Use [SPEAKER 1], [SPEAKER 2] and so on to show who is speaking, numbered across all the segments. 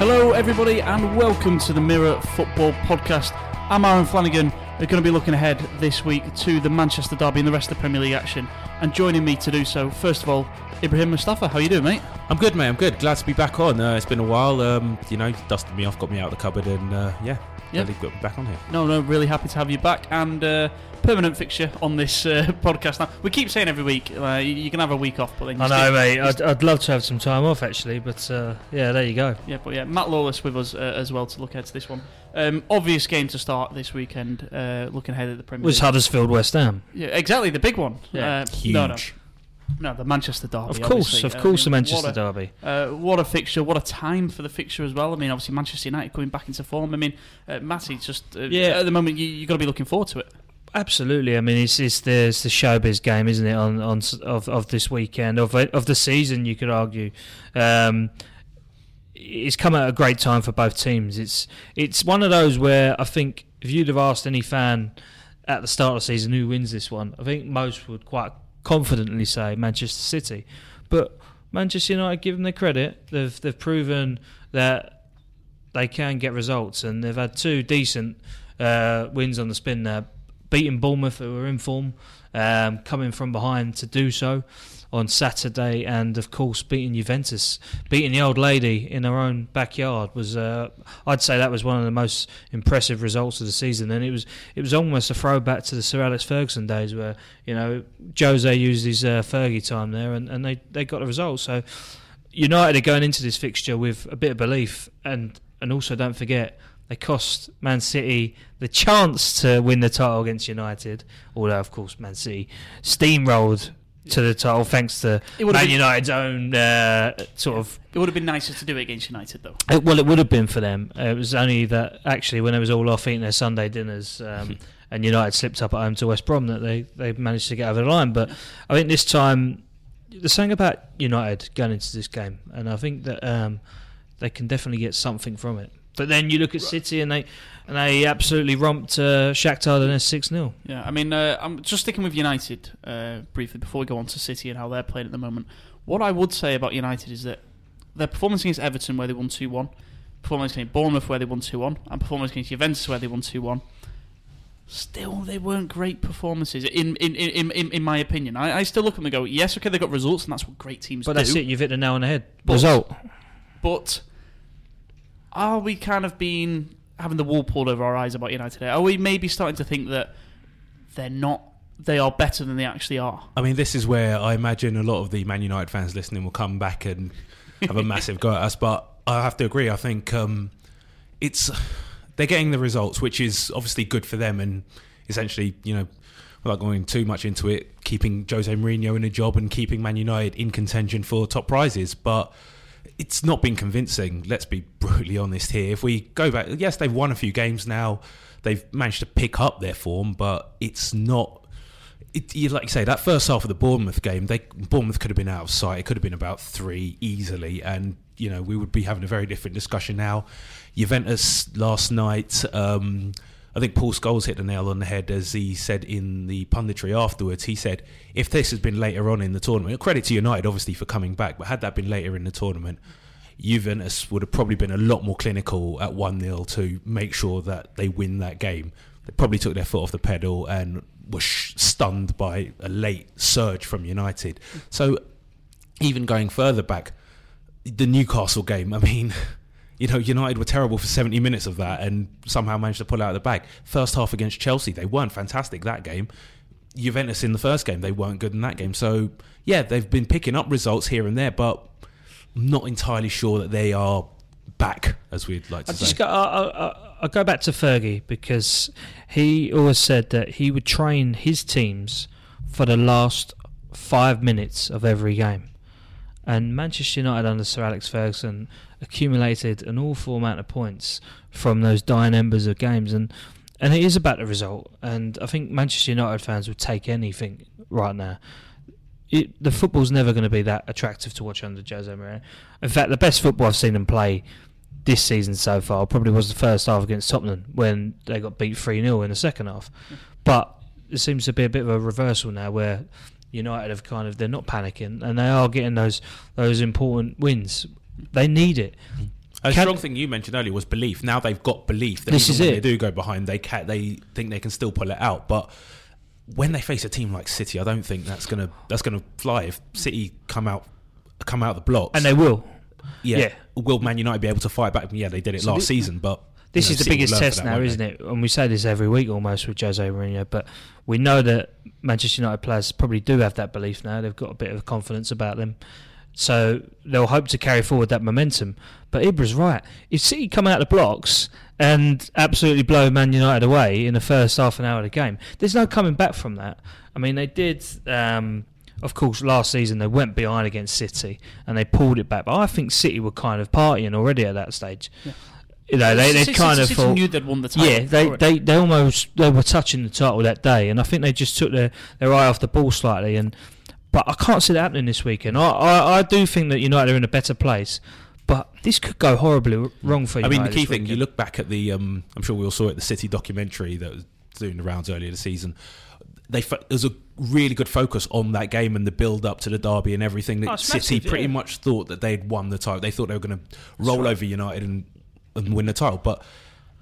[SPEAKER 1] Hello, everybody, and welcome to the Mirror Football Podcast. I'm Aaron Flanagan. Uh, We're going to be looking ahead this week to the Manchester Derby and the rest of the Premier League action. And joining me to do so, first of all, Ibrahim Mustafa. How you doing, mate?
[SPEAKER 2] I'm good, mate. I'm good. Glad to be back on. Uh, it's been a while. Um, you know, dusted me off, got me out of the cupboard, and uh, yeah,
[SPEAKER 1] Yeah.
[SPEAKER 2] really got me back on here.
[SPEAKER 1] No, no, really happy to have you back and uh, permanent fixture on this uh, podcast. Now, we keep saying every week uh, you- you can have a week off, but then you
[SPEAKER 3] I
[SPEAKER 1] still-
[SPEAKER 3] know, mate. I'd, I'd love to have some time off, actually, but uh, yeah, there you go.
[SPEAKER 1] Yeah, but yeah, Matt Lawless with us uh, as well to look ahead to this one. Um, obvious game to start this weekend. Uh, looking ahead at the Premier
[SPEAKER 3] Was
[SPEAKER 1] League.
[SPEAKER 3] Huddersfield West Ham?
[SPEAKER 1] Yeah, exactly the big one.
[SPEAKER 3] Yeah.
[SPEAKER 1] Uh,
[SPEAKER 2] Huge.
[SPEAKER 1] No, no, no, the Manchester Derby.
[SPEAKER 3] Of course,
[SPEAKER 1] obviously.
[SPEAKER 3] of
[SPEAKER 1] I
[SPEAKER 3] course, the Manchester
[SPEAKER 1] what a-
[SPEAKER 3] Derby.
[SPEAKER 1] Uh, what a fixture! What a time for the fixture as well. I mean, obviously Manchester United coming back into form. I mean, uh, Matty, just uh,
[SPEAKER 3] Yeah.
[SPEAKER 1] at the moment you you got to be looking forward to it.
[SPEAKER 3] Absolutely. I mean, it's it's the it's the showbiz game, isn't it? On on of of this weekend of of the season, you could argue. Um, it's come at a great time for both teams. It's it's one of those where I think if you'd have asked any fan at the start of the season who wins this one, I think most would quite confidently say Manchester City. But Manchester United, give them the credit, they've they've proven that they can get results, and they've had two decent uh, wins on the spin there, beating Bournemouth, who were in form, um, coming from behind to do so on Saturday, and of course beating Juventus, beating the old lady in her own backyard was, uh, I'd say that was one of the most impressive results of the season, and it was it was almost a throwback to the Sir Alex Ferguson days, where you know Jose used his uh, Fergie time there, and, and they they got the result. So United are going into this fixture with a bit of belief, and and also don't forget they cost Man City the chance to win the title against United. Although of course Man City steamrolled to the title thanks to Man
[SPEAKER 1] been-
[SPEAKER 3] United's own uh, sort of.
[SPEAKER 1] It would have been nicer to do it against United, though.
[SPEAKER 3] uh, Well, it would have been for them. It was only that actually when it was all off eating their Sunday dinners. Um, And United slipped up at home to West Brom that they, they managed to get over the line. But I think this time, the something about United going into this game, and I think that um, they can definitely get something from it. But then you look at City and they and they absolutely romped uh, Shakhtar Donetsk six 0
[SPEAKER 1] Yeah, I mean, uh, I'm just sticking with United uh, briefly before we go on to City and how they're playing at the moment. What I would say about United is that their performance against Everton, where they won 2 1, performance against Bournemouth, where they won 2 1, and performance against Juventus, where they won 2 1, still, they weren't great performances, in in, in, in, in my opinion. I, I still look at them and go, yes, okay, they got results, and that's what great teams
[SPEAKER 3] But
[SPEAKER 1] do.
[SPEAKER 3] But that's it. You've hit the nail on the head.
[SPEAKER 1] But-
[SPEAKER 3] Result.
[SPEAKER 1] But are we kind of being having the wool pulled over our eyes about United? Are we maybe starting to think that they're not? They are better than they actually are.
[SPEAKER 2] I mean, this is where I imagine a lot of the Man United fans listening will come back and have a massive go at us. But I have to agree. I think um, it's they're getting the results, which is obviously good for them, and essentially, you know, without going too much into it, keeping Jose Mourinho in a job and keeping Man United in contention for top prizes. But it's not been convincing. Let's be brutally honest here. If we go back, yes, they've won a few games now. They've managed to pick up their form, but it's not. It, you like you say that first half of the Bournemouth game, they Bournemouth could have been out of sight. It could have been about three easily, and you know we would be having a very different discussion now. Juventus last night. Um, I think Paul Scholes hit the nail on the head as he said in the punditry afterwards. He said, if this has been later on in the tournament, credit to United obviously for coming back, but had that been later in the tournament, Juventus would have probably been a lot more clinical at 1 0 to make sure that they win that game. They probably took their foot off the pedal and were sh- stunned by a late surge from United. So, even going further back, the Newcastle game, I mean, You know, United were terrible for 70 minutes of that and somehow managed to pull out of the bag. First half against Chelsea, they weren't fantastic that game. Juventus in the first game, they weren't good in that game. So, yeah, they've been picking up results here and there, but I'm not entirely sure that they are back, as we'd like to
[SPEAKER 3] I
[SPEAKER 2] say.
[SPEAKER 3] go, I, I, I go back to Fergie because he always said that he would train his teams for the last five minutes of every game. And Manchester United under Sir Alex Ferguson accumulated an awful amount of points from those dying embers of games, and and it is about the result. And I think Manchester United fans would take anything right now. It, the football's never going to be that attractive to watch under Jose Mourinho. In fact, the best football I've seen them play this season so far probably was the first half against Tottenham when they got beat 3 0 in the second half. But it seems to be a bit of a reversal now where United have kind of they're not panicking and they are getting those those important wins. They need it.
[SPEAKER 2] A
[SPEAKER 3] Can-
[SPEAKER 2] strong thing you mentioned earlier was belief. Now they've got belief. That
[SPEAKER 3] This
[SPEAKER 2] even
[SPEAKER 3] is
[SPEAKER 2] when
[SPEAKER 3] it.
[SPEAKER 2] They do go behind. They can, They think they can still pull it out. But when they face a team like City, I don't think that's gonna that's gonna fly. If City come out come out the blocks,
[SPEAKER 3] And they will.
[SPEAKER 2] yeah,
[SPEAKER 3] yeah.
[SPEAKER 2] will Man United be able to fight back? Yeah, they did it
[SPEAKER 3] So
[SPEAKER 2] last
[SPEAKER 3] thi-
[SPEAKER 2] season, but
[SPEAKER 3] This
[SPEAKER 2] you know,
[SPEAKER 3] is the
[SPEAKER 2] City
[SPEAKER 3] biggest test now, isn't it? And we say this every week almost with Jose Mourinho, but we know that Manchester United players probably do have that belief now. They've got a bit of confidence about them. So they'll hope to carry forward that momentum. But Ibra's right. If City come out of the blocks and absolutely blow Man United away in the first half an hour of the game, there's no coming back from that. I mean, they did. Um, of course, last season they went behind against City and they pulled it back. But I think City were kind of partying already at that stage. You know, they they kind of thought,
[SPEAKER 1] knew they'd won the title.
[SPEAKER 3] yeah, they, they, they almost they were touching the title that day, and I think they just took their, their eye off the ball slightly. And but I can't see that happening this weekend. I, I, I do think that United are in a better place, but this could go horribly wrong for
[SPEAKER 2] you.
[SPEAKER 3] I
[SPEAKER 2] mean, the key
[SPEAKER 3] this
[SPEAKER 2] thing you look back at the. Um, I'm sure we all saw it. The City documentary that was doing the rounds earlier this season. They fo- there's a really good focus on that game and the build up to the derby and everything. That
[SPEAKER 3] Oh,
[SPEAKER 2] City
[SPEAKER 3] massive,
[SPEAKER 2] pretty
[SPEAKER 3] yeah.
[SPEAKER 2] much thought that they'd won the title. They thought they were going to roll over United and, and win the title, but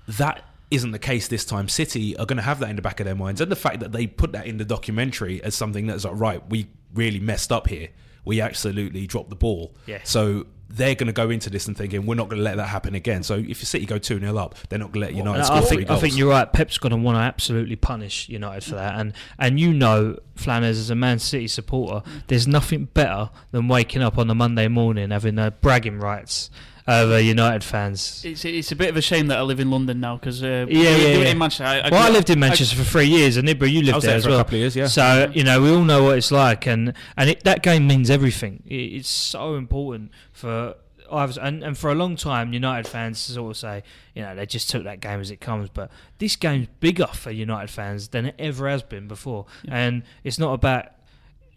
[SPEAKER 2] that isn't the case this time. City are going to have that in the back of their minds, and the fact that they put that in the documentary as something that's like, right, we really messed up here. We absolutely dropped the ball.
[SPEAKER 3] Yeah.
[SPEAKER 2] So they're going to go into this and thinking we're not going to let that happen again. So if City go two 0 up, they're not going to let United
[SPEAKER 3] And
[SPEAKER 2] score
[SPEAKER 3] I
[SPEAKER 2] three
[SPEAKER 3] think, I think you're right. Pep's going to want to absolutely punish United for that, and and you know, Flanners as a Man City supporter, there's nothing better than waking up on a Monday morning having uh, bragging rights over United fans.
[SPEAKER 1] It's, it's a bit of a shame that I live in London now because uh,
[SPEAKER 3] Yeah, yeah, yeah.
[SPEAKER 1] in Manchester. I, I
[SPEAKER 3] well, I lived in Manchester for three years, and Ibra, you lived
[SPEAKER 2] I was
[SPEAKER 3] there,
[SPEAKER 2] there
[SPEAKER 3] as
[SPEAKER 2] for a
[SPEAKER 3] well.
[SPEAKER 2] couple of years, yeah.
[SPEAKER 3] So you know, we all know what it's like, and and it, that game means everything. It, it's so important for. I've, and, and for a long time, United fans sort of say, you know, they just took that game as it comes. But this game's bigger for United fans than it ever has been before. And it's not about,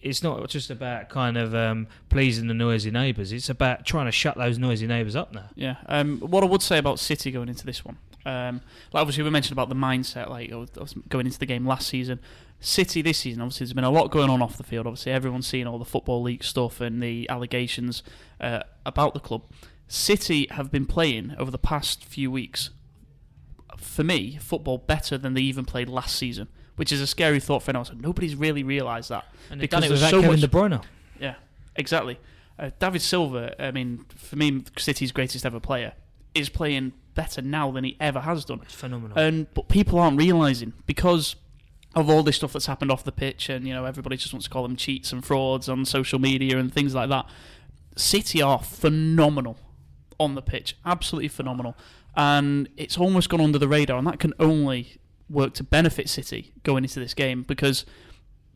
[SPEAKER 3] it's not just about kind of um, pleasing the noisy neighbours. It's about trying to shut those noisy neighbours up now.
[SPEAKER 1] Yeah. Um, what I would say about City going into this one, um, like obviously we mentioned about the mindset, like going into the game last season. City this season, obviously, there's been a lot going on off the field. Obviously, everyone's seen all the football league stuff and the allegations uh, about the club. City have been playing over the past few weeks, for me, football better than they even played last season, which is a scary thought for anyone. So nobody's really realised that.
[SPEAKER 3] And
[SPEAKER 1] Because
[SPEAKER 3] done it
[SPEAKER 1] there's
[SPEAKER 3] without
[SPEAKER 1] so
[SPEAKER 3] Kevin
[SPEAKER 1] much-
[SPEAKER 3] De Bruyne.
[SPEAKER 1] Yeah, exactly. Uh, David Silva, I mean, for me, City's greatest ever player, is playing better now than he ever has done.
[SPEAKER 3] It's phenomenal.
[SPEAKER 1] And but people aren't realizing because of all this stuff that's happened off the pitch, and you know everybody just wants to call them cheats and frauds on social media and things like that. City are phenomenal on the pitch, absolutely phenomenal, and it's almost gone under the radar, and that can only work to benefit City going into this game because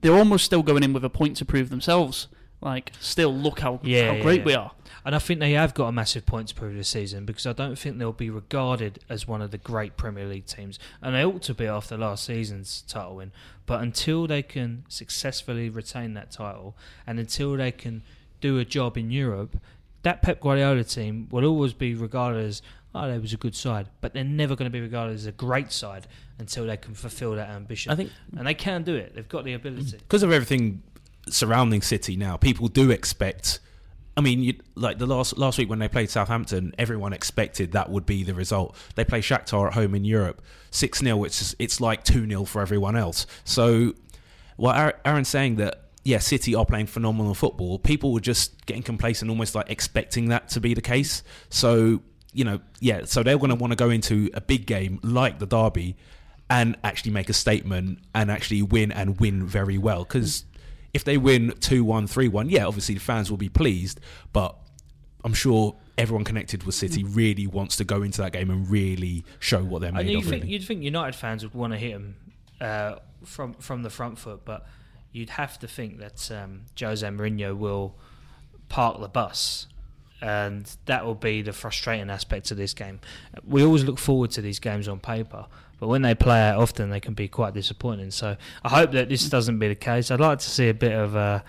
[SPEAKER 1] they're almost still going in with a point to prove themselves. Like, still look how,
[SPEAKER 3] Yeah,
[SPEAKER 1] how
[SPEAKER 3] yeah,
[SPEAKER 1] great
[SPEAKER 3] yeah.
[SPEAKER 1] we are.
[SPEAKER 3] And I think they have got a massive point to prove this season because I don't think they'll be regarded as one of the great Premier League teams. And they ought to be after last season's title win. But until they can successfully retain that title and until they can do a job in Europe, that Pep Guardiola team will always be regarded as, oh, they was a good side. But they're never going to be regarded as a great side until they can fulfil that ambition.
[SPEAKER 2] I think
[SPEAKER 3] and they can do it. They've got the ability.
[SPEAKER 2] because of everything surrounding City now, people do expect. I mean, you, like the last last week when they played Southampton, everyone expected that would be the result. They play Shakhtar at home in Europe, six 0 It's it's like two 0 for everyone else. So, what Aaron- Aaron's saying that yeah, City are playing phenomenal football. People were just getting complacent, almost like expecting that to be the case. So you know, yeah. So they're going to want to go into a big game like the derby and actually make a statement and actually win and win very well. Because if they win 2 1, 3 1, yeah, obviously the fans will be pleased, but I'm sure everyone connected with City really wants to go into that game and really show what they're
[SPEAKER 3] And
[SPEAKER 2] made
[SPEAKER 3] you
[SPEAKER 2] of.
[SPEAKER 3] think,
[SPEAKER 2] Really.
[SPEAKER 3] you'd think United fans would want to hit them uh, from from the front foot, but you'd have to think that um, Jose Mourinho will park the bus, and that will be the frustrating aspect of this game. We always look forward to these games on paper, but when they play out often, they can be quite disappointing. So I hope that this doesn't be the case. I'd like to see a bit of, uh,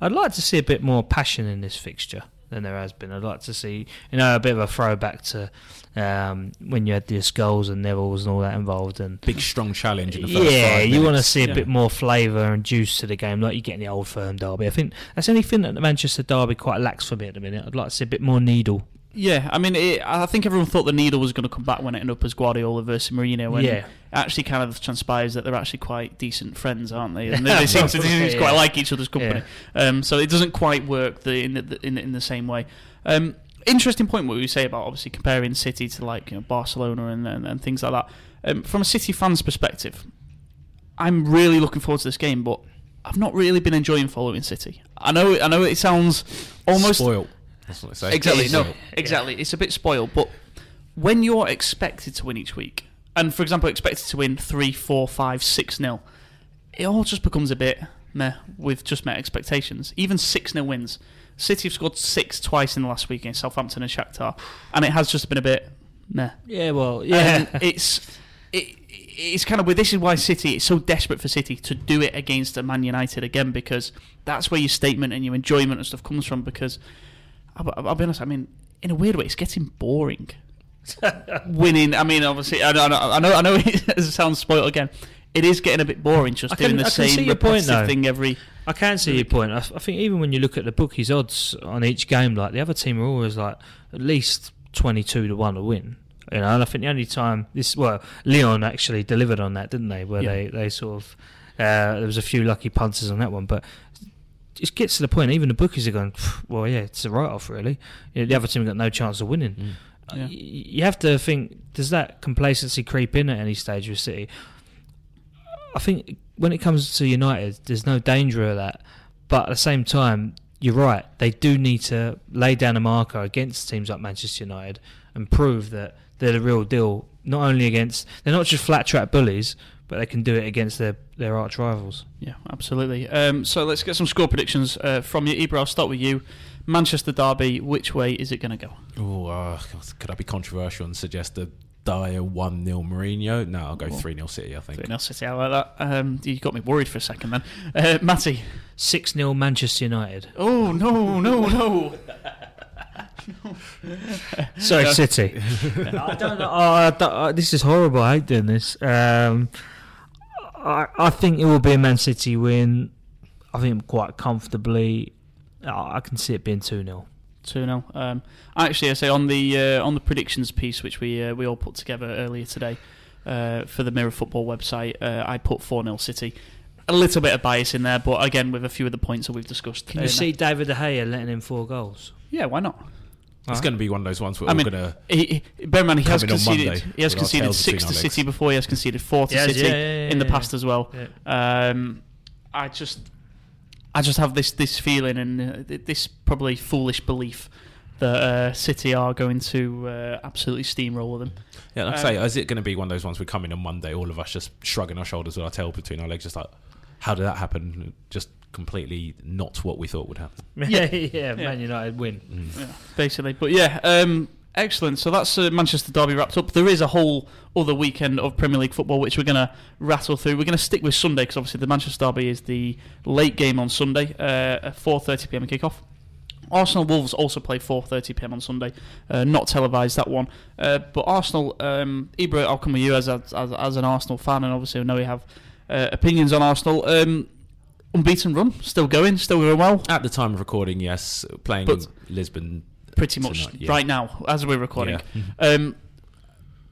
[SPEAKER 3] I'd like to see a bit more passion in this fixture than there has been. I'd like to see, you know, a bit of a throwback to um, when you had the Scholes and Neville's and all that involved, and
[SPEAKER 2] Big, strong challenge in the first
[SPEAKER 3] yeah, you want to see a
[SPEAKER 1] Yeah.
[SPEAKER 3] bit more flavour and juice to the game, like you get in the old firm derby. I think that's anything that the Manchester derby quite lacks for me at the minute. I'd like to see a bit more needle.
[SPEAKER 1] Yeah, I mean, it, I think everyone thought the needle was going to come back when it ended up as Guardiola versus Mourinho. When
[SPEAKER 3] Yeah.
[SPEAKER 1] it actually kind of transpires that they're actually quite decent friends, aren't they? And they, they seem to they
[SPEAKER 3] Yeah.
[SPEAKER 1] quite like each other's company. Um, so it doesn't quite work the, in, the, in, in the same way. Um, interesting point what we say about obviously comparing City to like you know, Barcelona and, and, and things like that. Um, from a City fan's perspective, I'm really looking forward to this game, but I've not really been enjoying following City. I know, I know, it sounds almost
[SPEAKER 2] spoiled. That's what they say.
[SPEAKER 1] Exactly. No,
[SPEAKER 2] Spoiled.
[SPEAKER 1] exactly. It's a bit spoiled, but when you're expected to win each week, and for example, expected to win three, four, five, six nil, it all just becomes a bit meh with just met expectations. Even six nil wins. City have scored six twice in the last week against Southampton and Shakhtar, and it has just been a bit meh.
[SPEAKER 3] Yeah, well, yeah.
[SPEAKER 1] And it's it, it's kind of weird. This is why City it's so desperate for City to do it against a Man United again because that's where your statement and your enjoyment and stuff comes from. Because I'll, I'll be honest, I mean, in a weird way, it's getting boring. Winning, I mean, obviously, I know, I know, I know, it sounds spoiled again. It is getting a bit boring just
[SPEAKER 3] I can-
[SPEAKER 1] doing the
[SPEAKER 3] see
[SPEAKER 1] same
[SPEAKER 3] your point, though.
[SPEAKER 1] thing every.
[SPEAKER 3] I can see your point. I, I think even when you look at the bookies odds on each game, like the other team are always like at least twenty-two to one to win. You know, and I think the only time this well, Lyon actually delivered on that, didn't they? Where
[SPEAKER 1] Yeah.
[SPEAKER 3] they they sort of uh, there was a few lucky punters on that one, but it gets to the point. Even the bookies are going, well, yeah, it's a write-off, really. You know, the other team got no chance of winning.
[SPEAKER 2] Mm.
[SPEAKER 3] Uh,
[SPEAKER 1] Yeah.
[SPEAKER 3] You have to think: does that complacency creep in at any stage with City? I think when it comes to United, there's no danger of that. But at the same time, you're right. They do need to lay down a marker against teams like Manchester United and prove that they're the real deal. Not only against, they're not just flat track bullies, but they can do it against their, their arch rivals.
[SPEAKER 1] Yeah, absolutely. Um, so let's get some score predictions uh, from you, Ibra. I'll start with you. Manchester Derby. Which way is it going to go?
[SPEAKER 2] Oh, uh, could I be controversial and suggest a dire 1 0 Mourinho? No, I'll go
[SPEAKER 1] Oh.
[SPEAKER 2] 3 0 City, I think.
[SPEAKER 1] 3 0 City. I like that. Um, you got me worried for a second then. Uh, Matty.
[SPEAKER 3] 6 0 Manchester United.
[SPEAKER 1] Oh, no, no, no.
[SPEAKER 3] Sorry, City. I don't know. Oh, I don't- uh, this is horrible. I hate doing this. Um, I, I think it will be a Man City win. I think quite comfortably. I can see it being 2 0.
[SPEAKER 1] 2 0. Um, actually, I say on the uh, on the predictions piece, which we uh, we all put together earlier today uh, for the Mirror Football website, uh, I put 4 0 City. A little bit of bias in there, but again, with a few of the points that we've discussed.
[SPEAKER 3] Can
[SPEAKER 1] uh,
[SPEAKER 3] you see David De Gea letting in four goals?
[SPEAKER 1] Yeah, why not?
[SPEAKER 2] It's going to be one of those ones where
[SPEAKER 1] I
[SPEAKER 2] we're
[SPEAKER 1] mean,
[SPEAKER 2] going to.
[SPEAKER 1] He, he, bear in mind, he has conceded. He has conceded six to
[SPEAKER 2] our
[SPEAKER 1] City before. He has conceded four to
[SPEAKER 3] Yes,
[SPEAKER 1] City
[SPEAKER 3] yeah, yeah,
[SPEAKER 1] in the past as well. Um, I just, I just have this this feeling and uh, this probably foolish belief that uh, City are going to uh, absolutely steamroll them.
[SPEAKER 2] Yeah, like I
[SPEAKER 1] um,
[SPEAKER 2] say, is it going to be one of those ones we come in on Monday, all of us just shrugging our shoulders with our tail between our legs, just like, how did that happen? Just completely not what we thought would happen.
[SPEAKER 3] Yeah, yeah, Man United win.
[SPEAKER 1] Yeah, basically. But yeah, um, excellent. So that's uh, Manchester Derby wrapped up. There is a whole other weekend of Premier League football which we're going to rattle through. We're going to stick with Sunday because obviously the Manchester Derby is the late game on Sunday, uh, at 4:30 p.m. kickoff. Arsenal Wolves also play 4:30 p.m. on Sunday, uh, not televised that one. Uh, but Arsenal, um, Ibra, I'll come with you as, as as an Arsenal fan, and obviously I know you have uh, opinions on Arsenal. Um, unbeaten run, still going, still going well.
[SPEAKER 2] At the time of recording, yes, playing
[SPEAKER 1] But-
[SPEAKER 2] Lisbon.
[SPEAKER 1] pretty much
[SPEAKER 2] Tonight, yeah.
[SPEAKER 1] right now as we're recording.
[SPEAKER 2] Yeah.
[SPEAKER 1] Um,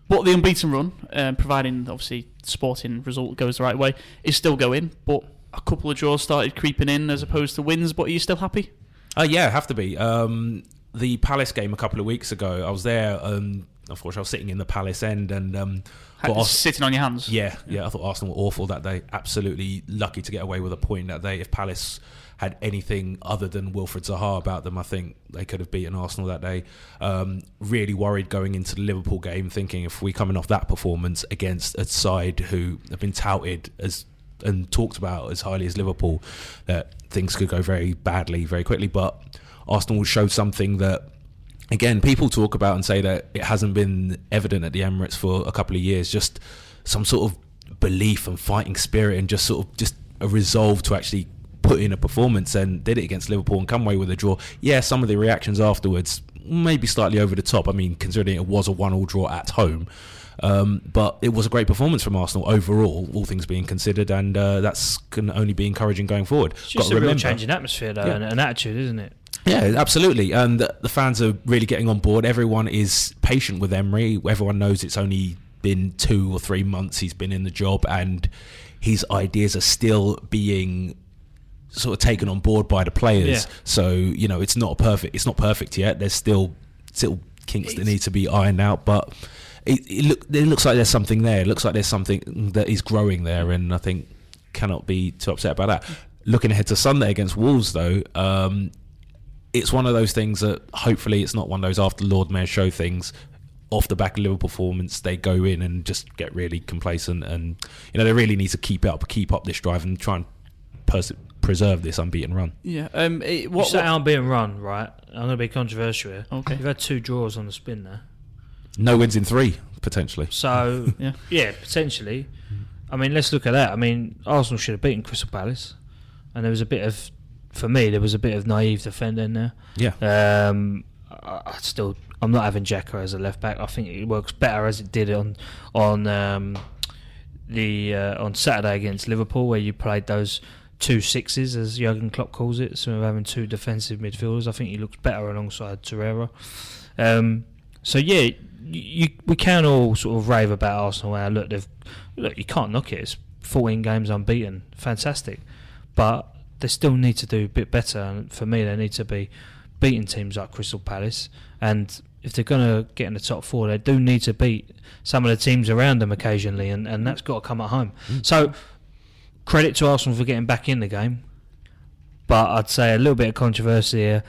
[SPEAKER 1] but the unbeaten run, um, providing obviously sporting result goes the right way, is still going. But a couple of draws started creeping in as opposed to wins. But are you still happy?
[SPEAKER 2] Uh, yeah, have to be. Um, the Palace game a couple of weeks ago. I was there. Um, unfortunately, I was sitting in the Palace end, and um, Ars-
[SPEAKER 1] sitting on your hands.
[SPEAKER 2] yeah, yeah, I thought Arsenal were awful that day. Absolutely lucky to get away with a point that day. If Palace had anything other than Wilfred Zaha about them, I think they could have beaten Arsenal that day. Um, really worried going into the Liverpool game, thinking if we coming off that performance against a side who have been touted as and talked about as highly as Liverpool, that things could go very badly very quickly. But Arsenal showed something that again, people talk about and say that it hasn't been evident at the Emirates for a couple of years. Just some sort of belief and fighting spirit, and just sort of just a resolve to actually put in a performance. And did it against Liverpool and come away with a draw. Yeah, some of the reactions afterwards maybe slightly over the top. I mean, considering it was a one-all draw at home. Um, but it was a great performance from Arsenal overall, all things being considered, and uh, that's can only be encouraging going forward.
[SPEAKER 3] It's just
[SPEAKER 2] Got
[SPEAKER 3] a
[SPEAKER 2] to
[SPEAKER 3] real
[SPEAKER 2] remember-
[SPEAKER 3] change in atmosphere, though,
[SPEAKER 2] Yeah.
[SPEAKER 3] and an attitude, isn't it?
[SPEAKER 2] Yeah, absolutely. And the, the fans are really getting on board. Everyone is patient with Emery. Everyone knows it's only been two or three months he's been in the job, and his ideas are still being sort of taken on board by the players.
[SPEAKER 3] Yeah.
[SPEAKER 2] So you know, it's not perfect. It's not perfect yet. There's still still kinks that need to be ironed out, but. It, it, look, it looks like there's something there. It looks like there's something that is growing there, and I think cannot be too upset about that. Looking ahead to Sunday against Wolves, though, um, it's one of those things that hopefully it's not one of those after Lord Mayor show things. Off the back of Liverpool performance, they go in and just get really complacent, and you know they really need to keep it up, keep up this drive, and try and pers- preserve this unbeaten run.
[SPEAKER 1] Yeah. Um. It,
[SPEAKER 3] You
[SPEAKER 1] what?
[SPEAKER 3] say
[SPEAKER 1] what
[SPEAKER 3] I'm being run, right? I'm going to be controversial here.
[SPEAKER 1] Okay.
[SPEAKER 3] You've had two draws on the spin there.
[SPEAKER 2] No wins in three potentially.
[SPEAKER 3] So,
[SPEAKER 1] Yeah.
[SPEAKER 3] yeah, potentially. I mean, let's look at that. I mean, Arsenal should have beaten Crystal Palace. And there was a bit of, for me, there was a bit of naive defending there.
[SPEAKER 2] Yeah,
[SPEAKER 3] Um, I, I still, I'm not having Xhaka as a left back. I think it works better as it did on on um, the uh, on Saturday against Liverpool, where you played those two sixes, as Jurgen Klopp calls it. So having two defensive midfielders, I think he looks better alongside Torreira. Um, so yeah, you, we can all sort of rave about Arsenal. How look, they've look, you can't knock it. It's 14 games unbeaten, fantastic, but they still need to do a bit better. And for me, they need to be beating teams like Crystal Palace. And if they're going to get in the top four, they do need to beat some of the teams around them occasionally, and, and that's got to come at home. Mm. So credit to Arsenal for getting back in the game, but I'd say a little bit of controversy here.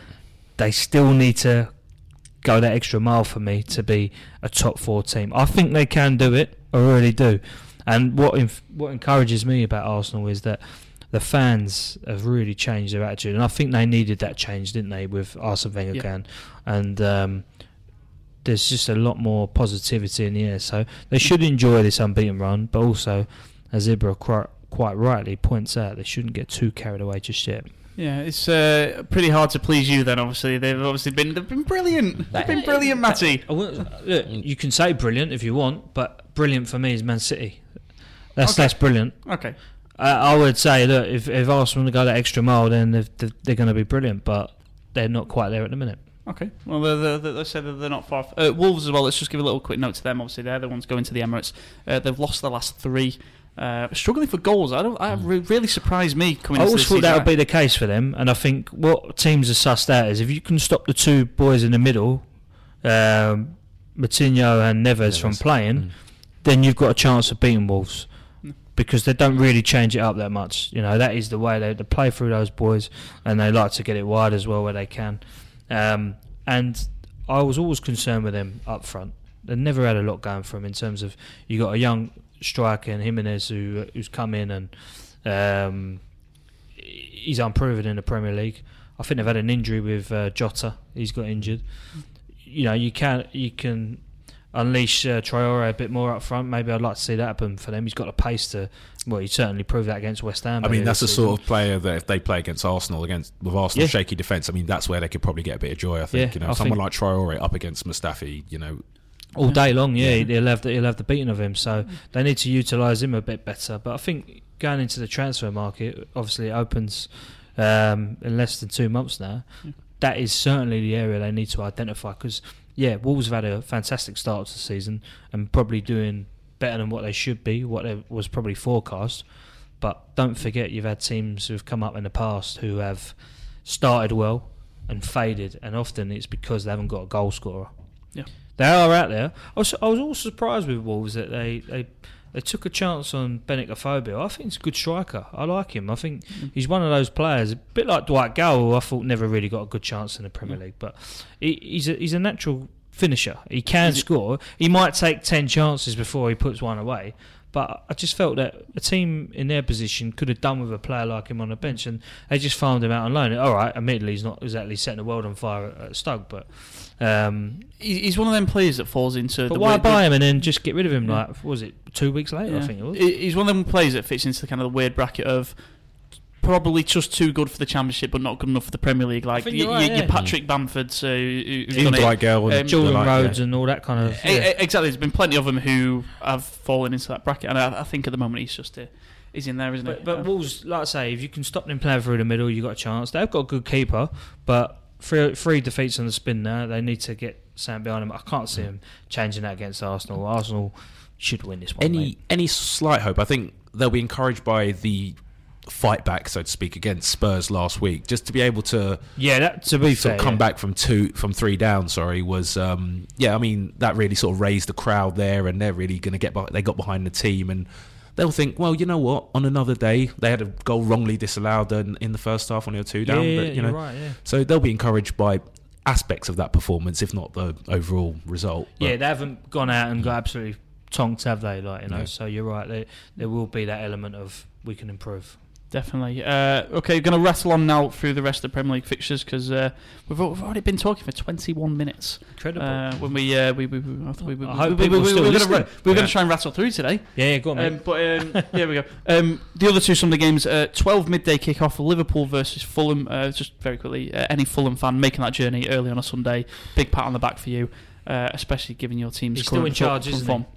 [SPEAKER 3] They still need to go that extra mile for me to be a top four team. I think they can do it. I really do. And what inf- what encourages me about Arsenal is that the fans have really changed their attitude, and I think they needed that change, didn't they, with Arsene Wenger
[SPEAKER 1] Yeah.
[SPEAKER 3] can, and um, there's just a lot more positivity in the air. So they should enjoy this unbeaten run, but also, as Ibra quite, quite rightly points out, they shouldn't get too carried away just yet.
[SPEAKER 1] Yeah, it's uh, pretty hard to please you. Then obviously they've obviously been they've been brilliant. They've been brilliant, Matty.
[SPEAKER 3] Look, you can say brilliant if you want, but brilliant for me is Man City. That's
[SPEAKER 1] Okay.
[SPEAKER 3] that's brilliant.
[SPEAKER 1] Okay.
[SPEAKER 3] I, I would say, look, if if Arsenal to go that extra mile, then they've, they're, they're going to be brilliant, but they're not quite there at the minute.
[SPEAKER 1] Okay. Well, they're, they're, they said that they're not far. Off. Uh, Wolves as well. Let's just give a little quick note to them. Obviously, they're the ones going to the Emirates. Uh, they've lost the last three. Uh, struggling for goals. I don't. I re- really surprised me coming.
[SPEAKER 3] I
[SPEAKER 1] into
[SPEAKER 3] always
[SPEAKER 1] this
[SPEAKER 3] thought that would be the case for them, and I think what teams are sussed out is if you can stop the two boys in the middle, um, Moutinho and Neves, from playing,
[SPEAKER 2] Mm.
[SPEAKER 3] then you've got a chance of beating Wolves. Because they don't really change it up that much. You know that is the way they, they play through those boys, and they like to get it wide as well where they can. Um, and I was always concerned with them up front. They never had a lot going for them in terms of you got a young striker in Jimenez who who's come in and um, he's unproven in the Premier League. I think they've had an injury with uh, Jota. He's got injured. You know, you can you can unleash uh, Traore a bit more up front. Maybe I'd like to see that happen for them. He's got the pace to. Well, he certainly proved that against West Ham.
[SPEAKER 2] I mean, that's the
[SPEAKER 3] this
[SPEAKER 2] sort of player that if they play against Arsenal, against with Arsenal
[SPEAKER 3] Yeah.
[SPEAKER 2] shaky defence, I mean, that's where they could probably get a bit of joy. I think
[SPEAKER 3] Yeah,
[SPEAKER 2] you know,
[SPEAKER 3] I
[SPEAKER 2] someone
[SPEAKER 3] think-
[SPEAKER 2] like Traore up against Mustafi, you know,
[SPEAKER 3] all day long. Yeah,
[SPEAKER 2] Yeah.
[SPEAKER 3] he'll have the, he'll have the beating of him. So they need to utilise him a bit better. But I think going into the transfer market, obviously it opens um, in less than two months now.
[SPEAKER 1] Yeah.
[SPEAKER 3] That is certainly the area they need to identify because yeah, Wolves have had a fantastic start to the season and probably doing better than what they should be, what was probably forecast. But don't forget, you've had teams who've come up in the past who have started well, and faded, and often it's because they haven't got a goal scorer.
[SPEAKER 1] Yeah.
[SPEAKER 3] they are out there. I was, I was also surprised with Wolves that they, they they took a chance on Benik Afobe. I think he's a good striker. I like him. I think
[SPEAKER 1] Mm.
[SPEAKER 3] he's one of those players, a bit like Dwight Gayle, who I thought never really got a good chance in the Premier
[SPEAKER 1] Mm.
[SPEAKER 3] League. But he, he's a, he's a natural finisher. He can
[SPEAKER 1] it-
[SPEAKER 3] score. He might take ten chances before he puts one away. But I just felt that a team in their position could have done with a player like him on the bench, and they just farmed him out on loan. All right, admittedly, he's not exactly setting the world on fire at, at Stoke, but um,
[SPEAKER 1] He's one of them players that falls into.
[SPEAKER 3] but
[SPEAKER 1] the
[SPEAKER 3] why buy him and then just get rid of him?
[SPEAKER 1] Yeah.
[SPEAKER 3] Like, was it two weeks later? I think it was.
[SPEAKER 1] He's one of them players that fits into the kind of the weird bracket of probably just too good for the Championship, but not good enough for the Premier League. Like
[SPEAKER 3] think
[SPEAKER 1] y-
[SPEAKER 3] you're
[SPEAKER 1] y-
[SPEAKER 3] right,
[SPEAKER 1] your
[SPEAKER 3] yeah.
[SPEAKER 1] Patrick Bamfords, uh, who- who's
[SPEAKER 2] Even
[SPEAKER 1] done it.
[SPEAKER 2] Gayle and
[SPEAKER 1] Um,
[SPEAKER 3] Jordan
[SPEAKER 2] like,
[SPEAKER 3] Rhodes
[SPEAKER 2] yeah.
[SPEAKER 3] and all that kind of. Yeah.
[SPEAKER 1] Exactly. There's been plenty of them who have fallen into that bracket, and I, I think at the moment he's just uh, he's in there, isn't
[SPEAKER 3] But,
[SPEAKER 1] it?
[SPEAKER 3] but
[SPEAKER 1] Uh,
[SPEAKER 3] Wolves, like I say, if you can stop them playing through the middle, you have got a chance. They've got a good keeper, but three, three defeats on the spin now. They need to get something behind them. I can't see them changing that against Arsenal. Arsenal should win this one.
[SPEAKER 2] any
[SPEAKER 3] mate.
[SPEAKER 2] any slight hope. I think they'll be encouraged by the fight back, so to speak, against Spurs last week. Just to be able to
[SPEAKER 3] Yeah, that, to be fair,
[SPEAKER 2] come
[SPEAKER 3] yeah.
[SPEAKER 2] back from two from three down. Sorry, was um, yeah. I mean that really sort of raised the crowd there, and they're really going to get. They got behind the team, and they'll think, well, you know what? On another day, they had a goal wrongly disallowed in, in the first half when they were two down.
[SPEAKER 3] yeah,
[SPEAKER 2] but you know,
[SPEAKER 3] right. Yeah.
[SPEAKER 2] so they'll be encouraged by aspects of that performance, if not the overall result. But-
[SPEAKER 3] Yeah, they haven't gone out and got absolutely tonked, have they? Like you know,
[SPEAKER 2] No.
[SPEAKER 3] so you're right. There, there will be that element of we can improve.
[SPEAKER 1] Definitely. Uh, okay, we're going to rattle on now through the rest of the Premier League fixtures because uh, we've, we've already been talking for 21 minutes.
[SPEAKER 3] Incredible.
[SPEAKER 1] Uh, when we, uh, we, we, we, I thought we, we,
[SPEAKER 3] I
[SPEAKER 1] we, we, we, we, were going to we were
[SPEAKER 2] Yeah.
[SPEAKER 1] to try and rattle through today.
[SPEAKER 3] yeah, yeah, go on, mate.
[SPEAKER 1] Um, but um, here we go. Um, the other two the games: uh, 12 midday kickoff, for Liverpool versus Fulham. Uh, just very quickly, uh, any Fulham fan making that journey early on a Sunday, big pat on the back for you, uh, especially given your team's
[SPEAKER 3] He's still in charge, isn't
[SPEAKER 1] form.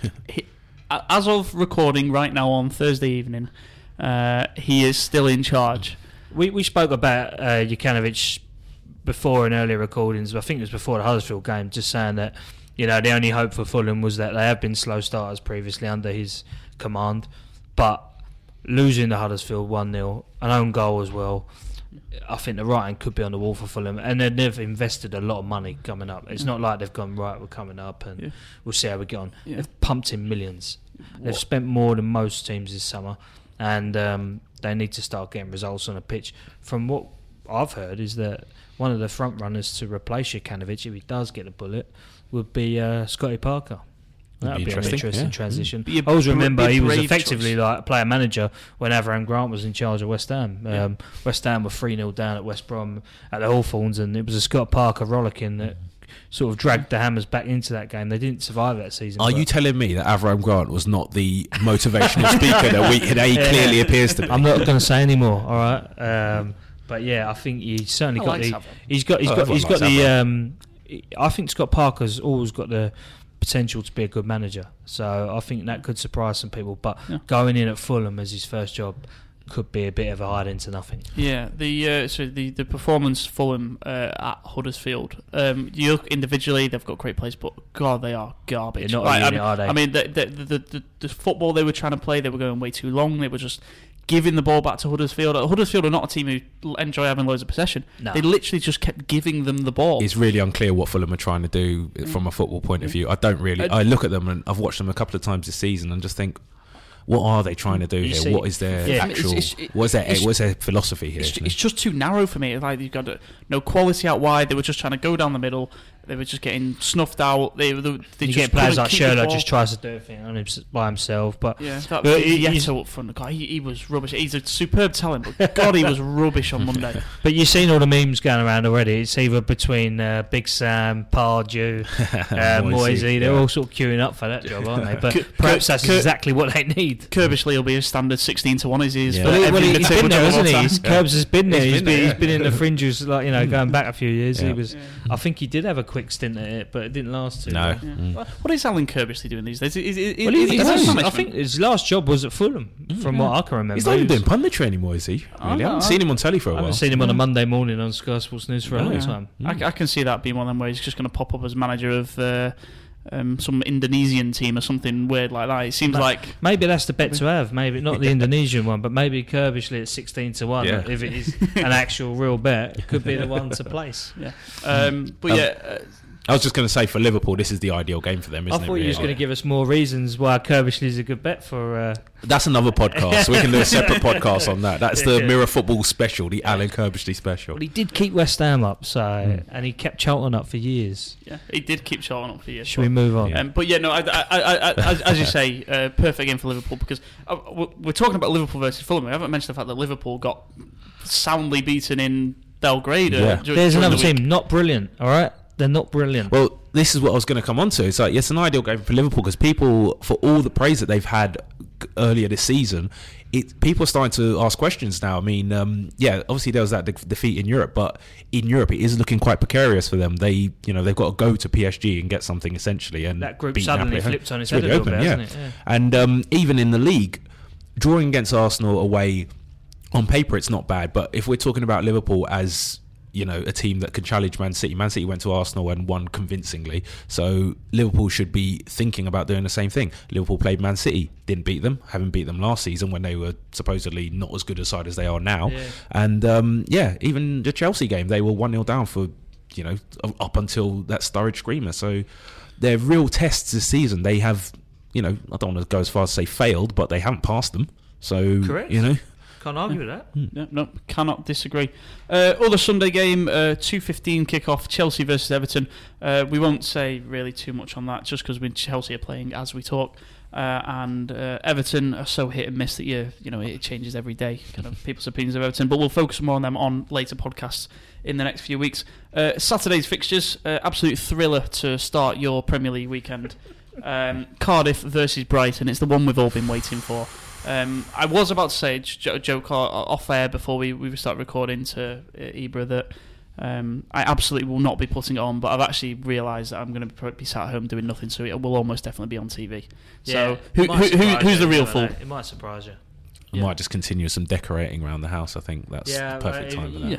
[SPEAKER 1] He- As of recording right now on Thursday evening, uh, he is still in charge.
[SPEAKER 3] We we spoke about uh, Jokanovic before in earlier recordings. I think it was before the Huddersfield game, just saying that you know the only hope for Fulham was that they have been slow starters previously under his command, but losing the Huddersfield one 0 an own goal as well. I think the writing could be on the wall for Fulham, and they've invested a lot of money coming up. It's not like they've gone right. We're coming up, and
[SPEAKER 1] Yeah.
[SPEAKER 3] we'll see how we get on.
[SPEAKER 1] Yeah.
[SPEAKER 3] They've pumped in millions. They've spent more than most teams this summer, and um, they need to start getting results on a pitch. From what I've heard, is that one of the front runners to replace Jokanovic, if he does get a bullet, would be uh, Scotty Parker. That would be, an
[SPEAKER 2] interesting,
[SPEAKER 3] interesting
[SPEAKER 2] yeah.
[SPEAKER 3] transition.
[SPEAKER 1] Be a
[SPEAKER 3] I always remember he was effectively
[SPEAKER 1] choice.
[SPEAKER 3] like player manager when Avram Grant was in charge of West Ham.
[SPEAKER 1] Yeah.
[SPEAKER 3] Um, West Ham were 3 0 down at West Brom at the Hawthorns, and it was a Scott Parker rollicking that sort of dragged the Hammers back into that game. They didn't survive that season.
[SPEAKER 2] Are
[SPEAKER 3] but-
[SPEAKER 2] you telling me that Avram Grant was not the motivational speaker that, we, that he
[SPEAKER 3] Yeah.
[SPEAKER 2] clearly appears to be?
[SPEAKER 3] I'm not going to say anymore. All right. Um, but yeah, I think he's certainly
[SPEAKER 1] I
[SPEAKER 3] got
[SPEAKER 1] like
[SPEAKER 3] the.
[SPEAKER 1] Savile.
[SPEAKER 3] He's got. He's
[SPEAKER 2] Oh,
[SPEAKER 3] got. He's got the.
[SPEAKER 2] Savile.
[SPEAKER 3] Um, I think Scott Parker's always got the potential to be a good manager. So I think that could surprise some people. But
[SPEAKER 1] Yeah.
[SPEAKER 3] going in at Fulham as his first job could be a bit of a hide into nothing.
[SPEAKER 1] Yeah, the uh, so the the performance Fulham uh, at Huddersfield. Um, you look individually, they've got great players, but God, they are garbage.
[SPEAKER 3] They're not a
[SPEAKER 1] Like, I mean,
[SPEAKER 3] are they?
[SPEAKER 1] I mean, the the, the the the football they were trying to play, they were going way too long. They were just giving the ball back to Huddersfield. Huddersfield are not a team who enjoy having loads of possession.
[SPEAKER 3] No.
[SPEAKER 1] They literally just kept giving them the ball.
[SPEAKER 2] It's really unclear what Fulham are trying to do
[SPEAKER 1] Mm.
[SPEAKER 2] from a football point of view. I don't really.
[SPEAKER 1] Uh,
[SPEAKER 2] I look at them and I've watched them a couple of times this season and just think, what are they trying to do
[SPEAKER 3] You
[SPEAKER 2] here?
[SPEAKER 3] see-
[SPEAKER 2] what is their
[SPEAKER 3] Yeah.
[SPEAKER 2] actual?
[SPEAKER 1] It's- it's- it-
[SPEAKER 2] what is their? what is their philosophy here?
[SPEAKER 1] It's, just too narrow for me. Like you've got no quality out wide. They were just trying to go down the middle. They were just getting snuffed out. They, they, they
[SPEAKER 3] you
[SPEAKER 1] just
[SPEAKER 3] get players like
[SPEAKER 1] keep Schürrle
[SPEAKER 3] just tries to do everything on him, by himself. But
[SPEAKER 1] Yeah, that
[SPEAKER 3] But he-
[SPEAKER 1] Vietto
[SPEAKER 3] he's-
[SPEAKER 1] up front, the guy, he, he was rubbish. He's a superb talent, but God, he was rubbish on Monday.
[SPEAKER 3] But you've seen all the memes going around already. It's either between uh, Big Sam, Pardew, uh, Moyesy. They're
[SPEAKER 2] yeah.
[SPEAKER 3] all sort of queuing up for that job, aren't they? But
[SPEAKER 1] K-
[SPEAKER 3] perhaps
[SPEAKER 1] K-
[SPEAKER 3] that's
[SPEAKER 1] K-
[SPEAKER 3] exactly what they need.
[SPEAKER 1] Curbishley will be a standard 16 to 1 as he is
[SPEAKER 2] Yeah. Well, he
[SPEAKER 3] well, he's been there,
[SPEAKER 1] job of all
[SPEAKER 3] hasn't he?
[SPEAKER 1] time.
[SPEAKER 3] Curbs has been there.
[SPEAKER 2] He's
[SPEAKER 3] He's
[SPEAKER 2] been
[SPEAKER 3] been,
[SPEAKER 2] there,
[SPEAKER 3] he's been in the fringes, like you know, going back a few years.
[SPEAKER 2] Yeah.
[SPEAKER 3] He was. I think he did have a quick stint at it, but it didn't last too
[SPEAKER 2] No.
[SPEAKER 3] long.
[SPEAKER 1] Yeah.
[SPEAKER 2] Mm.
[SPEAKER 1] What is Alan Curbishley doing these days? Is, is, is,
[SPEAKER 3] Well, he,
[SPEAKER 1] is,
[SPEAKER 3] he
[SPEAKER 1] is
[SPEAKER 3] I think his last job was at Fulham, from what I can remember.
[SPEAKER 2] He's not even doing punditry anymore, is he?
[SPEAKER 1] Oh,
[SPEAKER 2] Really?
[SPEAKER 1] no,
[SPEAKER 2] I haven't
[SPEAKER 1] I-
[SPEAKER 2] seen him on telly for a
[SPEAKER 3] I
[SPEAKER 2] while.
[SPEAKER 3] I haven't seen him on a Monday morning on Sky Sports News for a
[SPEAKER 2] Oh,
[SPEAKER 3] long
[SPEAKER 2] yeah.
[SPEAKER 3] time.
[SPEAKER 1] I, I can see that being one of them where he's just going to pop up as manager of uh, um, some Indonesian team or something weird like that. It seems
[SPEAKER 3] Ma-
[SPEAKER 1] like
[SPEAKER 3] Maybe that's the bet to have. Maybe not the Indonesian one, but maybe Curbishley at sixteen to one.
[SPEAKER 2] Yeah.
[SPEAKER 3] If it is an actual real bet, it could be the one to place.
[SPEAKER 1] yeah. Um, but
[SPEAKER 2] Um,
[SPEAKER 1] yeah, uh,
[SPEAKER 2] I was just going to say for Liverpool, this is the ideal game for them,
[SPEAKER 3] I
[SPEAKER 2] isn't it?
[SPEAKER 3] I thought
[SPEAKER 2] it?
[SPEAKER 3] you was
[SPEAKER 2] really?
[SPEAKER 3] going to give us more reasons why Curbishley is a good bet for. Uh,
[SPEAKER 2] That's another podcast. we can do a separate podcast on that. That's the
[SPEAKER 3] Yeah.
[SPEAKER 2] Mirror Football special, the Alan Curbishley special.
[SPEAKER 3] but he did keep West Ham up, so
[SPEAKER 2] Mm.
[SPEAKER 3] and he kept Charlton up for years.
[SPEAKER 1] yeah, he did keep showing up for years.
[SPEAKER 3] Should we move on?
[SPEAKER 2] Yeah.
[SPEAKER 1] Um, but yeah, no, I, I, I, I, as, as you say, uh, perfect game for Liverpool because uh, we're- we're talking about Liverpool versus Fulham. I haven't mentioned the fact that Liverpool got soundly beaten in Belgrade. uh,
[SPEAKER 2] Yeah.
[SPEAKER 3] There's another
[SPEAKER 1] the
[SPEAKER 3] team, not brilliant. All right, they're not brilliant.
[SPEAKER 2] Well, this is what I was going to come on to. It's like it's an ideal game for Liverpool because people, for all the praise that they've had earlier this season, it people are starting to ask questions now. I mean, um, yeah, obviously there was that de- defeat in Europe, but in Europe it is looking quite precarious for them. They, you know, they've got to go to PSG and get something essentially, and
[SPEAKER 3] that group suddenly flipped on its
[SPEAKER 2] It's
[SPEAKER 3] head
[SPEAKER 2] really
[SPEAKER 3] a little
[SPEAKER 2] open,
[SPEAKER 3] bit,
[SPEAKER 2] yeah.
[SPEAKER 3] hasn't it? Yeah.
[SPEAKER 2] And um, even in the league, drawing against Arsenal away on paper, it's not bad. But if we're talking about Liverpool as you know a team that can challenge Man City, Man City went to Arsenal and won convincingly. So Liverpool should be thinking about doing the same thing. Liverpool played Man City, didn't beat them, haven't beat them last season when they were supposedly not as good a side as they are now.
[SPEAKER 3] Yeah.
[SPEAKER 2] And um, yeah, even the Chelsea game, they were one 0 down for you know up until that Sturridge screamer. So they're real tests this season. They have, you know, I don't want to go as far as say failed, but they haven't passed them. So
[SPEAKER 3] Correct.
[SPEAKER 2] you know,
[SPEAKER 3] Can't argue with that.
[SPEAKER 1] Yeah, no, cannot disagree. Uh, other Sunday game, uh, two fifteen kickoff, Chelsea versus Everton. Uh, we won't say really too much on that, just because we Chelsea are playing as we talk, uh, and uh, Everton are so hit and miss that you you know it changes every day. Kind of people's opinions of Everton, but we'll focus more on them on later podcasts in the next few weeks. Uh, Saturday's fixtures, uh, absolute thriller to start your Premier League weekend. Um, Cardiff versus Brighton. It's the one we've all been waiting for. Um, I was about to say, j- joke off air before we, we start recording to uh, Ibra that um, I absolutely will not be putting it on, but I've actually realised that I'm going to be sat at home doing nothing, so it will almost definitely be on TV. so, who, who, who, who's
[SPEAKER 3] you,
[SPEAKER 1] the real
[SPEAKER 3] I don't know.
[SPEAKER 1] fool?
[SPEAKER 3] It might surprise you.
[SPEAKER 2] I might just continue some decorating around the house. I think that's
[SPEAKER 3] Yeah,
[SPEAKER 2] the perfect
[SPEAKER 3] well,
[SPEAKER 2] time for that.
[SPEAKER 1] yeah.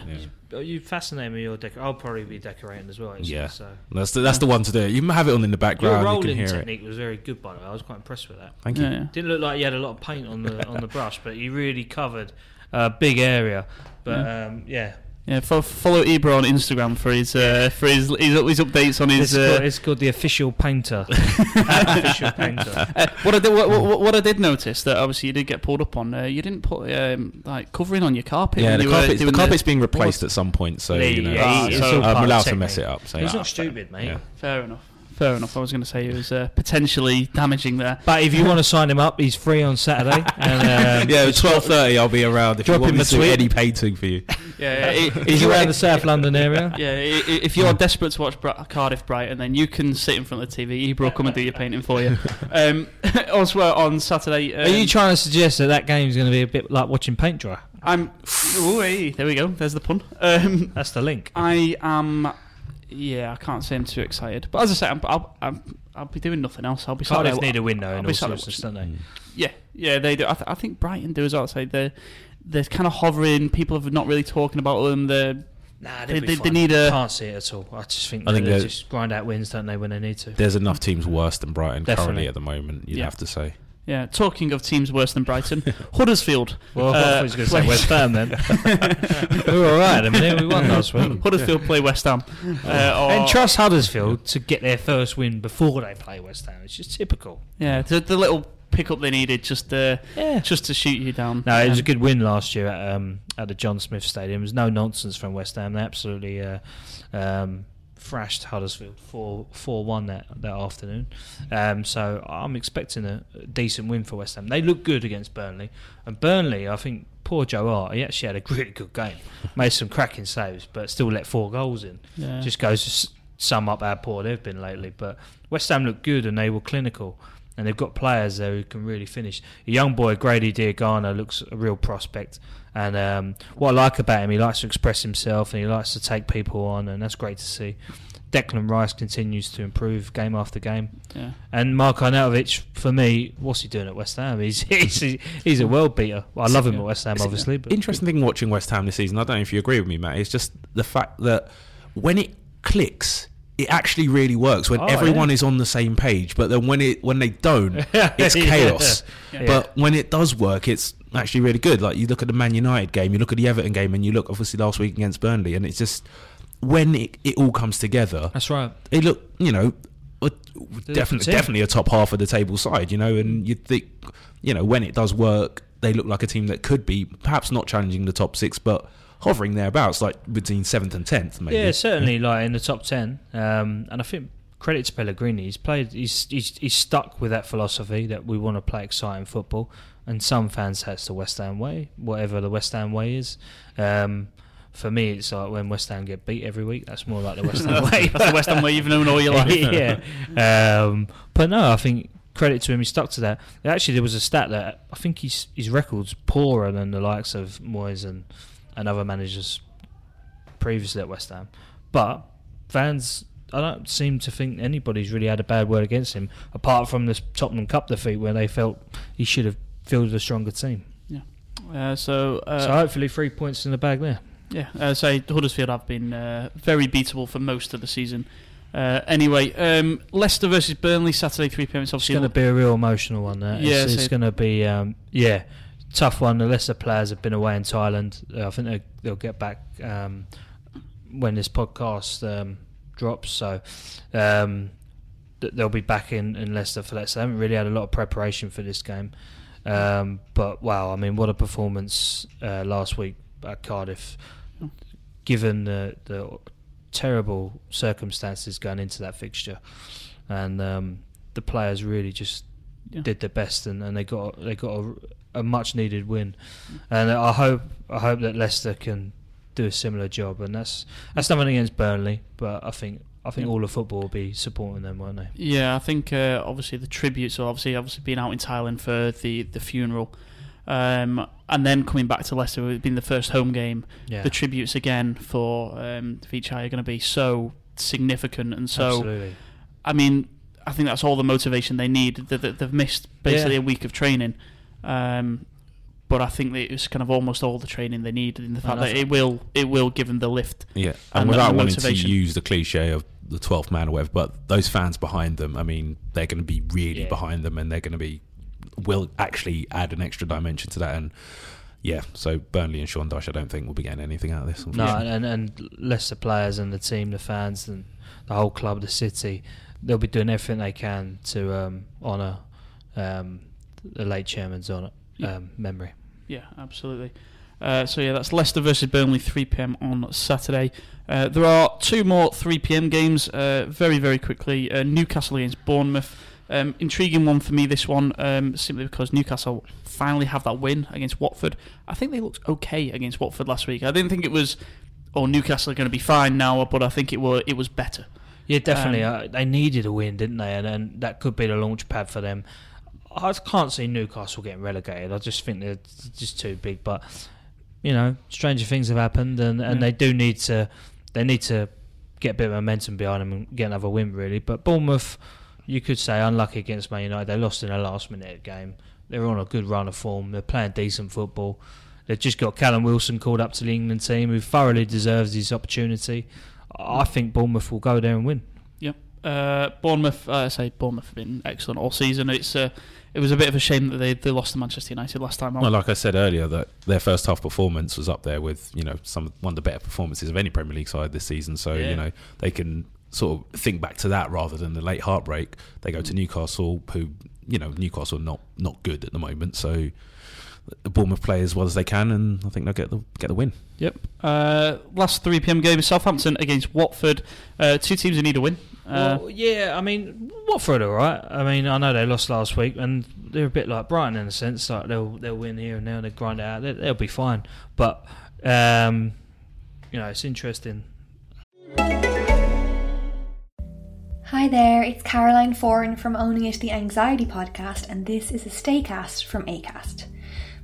[SPEAKER 2] Yeah.
[SPEAKER 3] Are you fascinated with your decor? I'll probably be decorating as well. actually,
[SPEAKER 2] Yeah.
[SPEAKER 3] So.
[SPEAKER 2] That's the, that's the one to do. You can have it on in the
[SPEAKER 3] Your
[SPEAKER 2] background. You can
[SPEAKER 3] rolling
[SPEAKER 2] hear it.
[SPEAKER 3] technique was very good, by the way. I was quite impressed with that.
[SPEAKER 2] Thank you.
[SPEAKER 1] Yeah, yeah.
[SPEAKER 3] Didn't look like you had a lot of paint on the on the brush, but you really covered a big area. But um, yeah,
[SPEAKER 1] Yeah, fo- follow Ibra on Instagram for his uh, for his, his his updates on
[SPEAKER 3] it's,
[SPEAKER 1] his.
[SPEAKER 3] called,
[SPEAKER 1] Uh,
[SPEAKER 3] it's called the official painter. official painter.
[SPEAKER 1] uh, what I did what, what, what I did notice that obviously you did get pulled up on. Uh, you didn't put um, like covering on your carpet.
[SPEAKER 2] Yeah, the
[SPEAKER 1] you were
[SPEAKER 2] carpet's, the being replaced at some point, so
[SPEAKER 3] Yeah,
[SPEAKER 2] you know,
[SPEAKER 3] yeah,
[SPEAKER 1] it's all
[SPEAKER 3] part
[SPEAKER 2] I'm allowed to
[SPEAKER 3] technique.
[SPEAKER 2] mess it up. So
[SPEAKER 3] He's
[SPEAKER 2] yeah.
[SPEAKER 3] not stupid, mate.
[SPEAKER 2] Yeah.
[SPEAKER 1] Fair enough. Fair enough. I was going to say he was uh, potentially damaging there.
[SPEAKER 3] But if you want to sign him up, he's free on Saturday. And, um,
[SPEAKER 2] yeah, twelve thirty. I'll be around if
[SPEAKER 3] Drop
[SPEAKER 2] you want
[SPEAKER 3] him
[SPEAKER 2] me
[SPEAKER 3] a
[SPEAKER 2] to do
[SPEAKER 3] tweet.
[SPEAKER 2] any painting for you.
[SPEAKER 1] Yeah, i- if
[SPEAKER 3] he's around the South London area.
[SPEAKER 1] Yeah, i- i- if you're desperate to watch Bra- Cardiff Brighton, then you can sit in front of the TV. Ibra will come and do your painting for you. Um, also on Saturday, um,
[SPEAKER 3] Are you trying to suggest that that game is going to be a bit like watching paint dry?
[SPEAKER 1] I'm. Ooh, hey, there we go. There's the pun. Um,
[SPEAKER 3] That's the link.
[SPEAKER 1] I am. Yeah, I can't say I'm too excited, but as I say, I'm, I'll, I'm, I'll be doing nothing else. I'll be sat
[SPEAKER 3] Cardiff
[SPEAKER 1] there-
[SPEAKER 3] need a win though,
[SPEAKER 1] I'll
[SPEAKER 3] in
[SPEAKER 1] be
[SPEAKER 3] all
[SPEAKER 1] sat there
[SPEAKER 3] seriousness, don't they?
[SPEAKER 1] Yeah, yeah, they do. I, th- I think Brighton do as well. So they're they're kind of hovering. People have not really talking about them. They're
[SPEAKER 3] Nah,
[SPEAKER 1] They-
[SPEAKER 3] they,
[SPEAKER 1] they- they need a-
[SPEAKER 3] Can't see it at all. I just think,
[SPEAKER 2] I think
[SPEAKER 3] they just grind out wins, don't they, when they need to?
[SPEAKER 2] There's enough teams worse than Brighton
[SPEAKER 3] Definitely.
[SPEAKER 2] currently at the moment. You'd
[SPEAKER 1] Yeah.
[SPEAKER 2] have to say.
[SPEAKER 1] Yeah. Talking of teams worse than Brighton, Huddersfield.
[SPEAKER 3] Well, I
[SPEAKER 1] Uh,
[SPEAKER 3] he was going to say
[SPEAKER 1] play-
[SPEAKER 3] West Ham then. we were all right. I mean, we won last week.
[SPEAKER 1] Huddersfield play West Ham. Uh,
[SPEAKER 3] And trust Huddersfield to get their first win before they play West Ham. It's just typical.
[SPEAKER 1] Yeah, the, the little pickup they needed just uh,
[SPEAKER 3] Yeah.
[SPEAKER 1] just to shoot you down.
[SPEAKER 3] No, it was a good win last year at um, at the John Smith Stadium. It was no nonsense from West Ham. They absolutely uh, um, thrashed Huddersfield four four one that that afternoon. Um, so I'm expecting a decent win for West Ham. They look good against Burnley, and Burnley, I think. Poor Joe Hart, he actually had a really good game. Made some cracking saves, but still let four goals in.
[SPEAKER 1] Yeah.
[SPEAKER 3] Just goes to sum up how poor they've been lately. But West Ham looked good and they were clinical. And they've got players there who can really finish. A young boy, Grady Diangana, looks a real prospect. And um, what I like about him, he likes to express himself and he likes to take people on, and that's great to see. Declan Rice continues to improve game after game.
[SPEAKER 1] yeah.
[SPEAKER 3] And Mark Arnautovic, for me, what's he doing at West Ham? He's he's, he's a world beater. Well, I love him at West Ham, obviously. But
[SPEAKER 2] Interesting thing watching West Ham this season. I don't know if you agree with me, Matt. It's just the fact that when it clicks, it actually really works when
[SPEAKER 3] Oh,
[SPEAKER 2] everyone
[SPEAKER 3] yeah.
[SPEAKER 2] is on the same page. But then when it when they don't, it's chaos.
[SPEAKER 3] Yeah.
[SPEAKER 2] But when it does work, it's actually really good. Like you look at the Man United game, you look at the Everton game, and you look obviously last week against Burnley, and it's just when it, it all comes together,
[SPEAKER 3] That's right.
[SPEAKER 2] they look, you know, definitely definitely a top half of the table side, you know, and you think, you know, when it does work, they look like a team that could be perhaps not challenging the top six, but hovering thereabouts, like between seventh and tenth, maybe.
[SPEAKER 3] Yeah, certainly, like in the top ten. Um, and I think credit to Pellegrini. He's played. He's, he's he's stuck with that philosophy that we want to play exciting football. And some fans that's the West Ham way, whatever the West Ham way is. Um, for me, it's like when West Ham get beat every week. That's more like the West Ham way.
[SPEAKER 1] That's the West Ham way you've known all your life.
[SPEAKER 3] yeah. Um, but no, I think credit to him. He stuck to that. Actually, there was a stat that I think his his record's poorer than the likes of Moyes and, and other managers previously at West Ham. But fans, I don't seem to think anybody's really had a bad word against him, apart from this Tottenham Cup defeat where they felt he should have fielded a stronger team.
[SPEAKER 1] Uh, so, uh,
[SPEAKER 3] so hopefully, three points in the bag there.
[SPEAKER 1] Yeah, uh, so Huddersfield have been uh, very beatable for most of the season. Uh, anyway, um, Leicester versus Burnley Saturday 3 pm. It's
[SPEAKER 3] It's
[SPEAKER 1] obviously
[SPEAKER 3] going to be a real emotional one. There,
[SPEAKER 1] Yeah,
[SPEAKER 3] it's,
[SPEAKER 1] so-
[SPEAKER 3] it's going to be um, yeah, tough one. The Leicester players have been away in Thailand. I think they, they'll get back um, when this podcast um, drops. So um, they'll be back in, in Leicester for that. So they haven't really had a lot of preparation for this game. Um, but wow, I mean, what a performance uh, last week at Cardiff, given the, the terrible circumstances going into that fixture, and um, the players really just
[SPEAKER 1] Yeah.
[SPEAKER 3] did their best, and, and they got they got a, a much needed win, and I hope I hope that Leicester can do a similar job, and that's that's nothing against Burnley, but I think I think
[SPEAKER 1] Yeah.
[SPEAKER 3] all of football will be supporting them, won't they?
[SPEAKER 1] Yeah, I think uh, obviously the tributes are obviously obviously being out in Thailand for the the funeral, um, and then coming back to Leicester, it being the first home game.
[SPEAKER 3] Yeah,
[SPEAKER 1] The tributes again for um, Vichai are going to be so significant, and so
[SPEAKER 3] absolutely.
[SPEAKER 1] I mean, I think that's all the motivation they need. They, they, they've missed basically
[SPEAKER 3] Yeah.
[SPEAKER 1] a week of training, um, but I think that it's kind of almost all the training they need in the fact that it will it will give them the lift.
[SPEAKER 2] Yeah,
[SPEAKER 1] And
[SPEAKER 2] and, without
[SPEAKER 1] the
[SPEAKER 2] wanting to use the cliche of the 12th man or whatever, but those fans behind them, I mean, they're going to be really
[SPEAKER 3] Yeah.
[SPEAKER 2] behind them and they're going to be, will actually add an extra dimension to that. And yeah, so Burnley and Sean Dyche, I don't think will be getting anything out of this.
[SPEAKER 3] No,
[SPEAKER 2] unfortunately.
[SPEAKER 3] and, and Leicester players and the team, the fans, and the whole club, the city, they'll be doing everything they can to um, honour um, the late chairman's honour,
[SPEAKER 1] Yeah.
[SPEAKER 3] um, memory.
[SPEAKER 1] Yeah, absolutely. Uh, so yeah, that's Leicester versus Burnley, 3 p.m. on Saturday. Uh, there are two more 3 p.m. games. Uh, very very quickly, uh, Newcastle against Bournemouth. Um, intriguing one for me. This one um, simply because Newcastle finally have that win against Watford. I think they looked okay against Watford last week. I didn't think it was. Oh, Newcastle are going to be fine now, but I think it was it was better.
[SPEAKER 3] Yeah, definitely.
[SPEAKER 1] Um,
[SPEAKER 3] uh, they needed a win, didn't they? And, and that could be the launch pad for them. I can't see Newcastle getting relegated. I just think they're just too big. But you know, stranger things have happened, and, and
[SPEAKER 1] Yeah.
[SPEAKER 3] they do need to. They need to get a bit of momentum behind them and get another win, really. But Bournemouth, you could say unlucky against Man United. They lost in a last minute game. They're on a good run of form. They're playing decent football. They've just got Callum Wilson called up to the England team, who thoroughly deserves his opportunity. I think Bournemouth will go there and win.
[SPEAKER 1] Uh, Bournemouth, uh, I say Bournemouth have been excellent all season. It's uh, it was a bit of a shame that they, they lost to Manchester United last time.
[SPEAKER 2] Well, like I said earlier, that their first half performance was up there with you know some one of the better performances of any Premier League side this season. So
[SPEAKER 1] Yeah.
[SPEAKER 2] you know they can sort of think back to that rather than the late heartbreak. They go to Newcastle, who you know Newcastle are not not good at the moment. So the Bournemouth play as well as they can, and I think they'll get the get the win.
[SPEAKER 1] Yep. Uh, last 3 p.m. game is Southampton against Watford. Uh, two teams who need a win. Uh,
[SPEAKER 3] well, yeah, I mean, Watford are all right. I mean, I know they lost last week, and they're a bit like Brighton in a sense. Like they'll they'll win here and there, and they grind it out. They, they'll be fine. But um, you know, it's interesting.
[SPEAKER 4] Hi there, it's Caroline Foran from Owning It the Anxiety Podcast, and this is a Staycast from ACAST.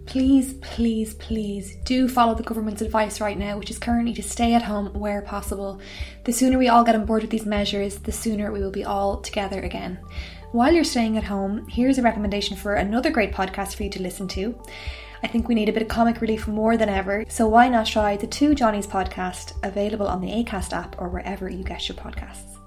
[SPEAKER 4] Please, please, please do follow the government's advice right now, which is currently to stay at home where possible. The sooner we all get on board with these measures, the sooner we will be all together again. While you're staying at home, here's a recommendation for another great podcast for you to listen to. I think we need a bit of comic relief more than ever, so why not try the Two Johnnies podcast, available on the ACAST app or wherever you get your podcasts.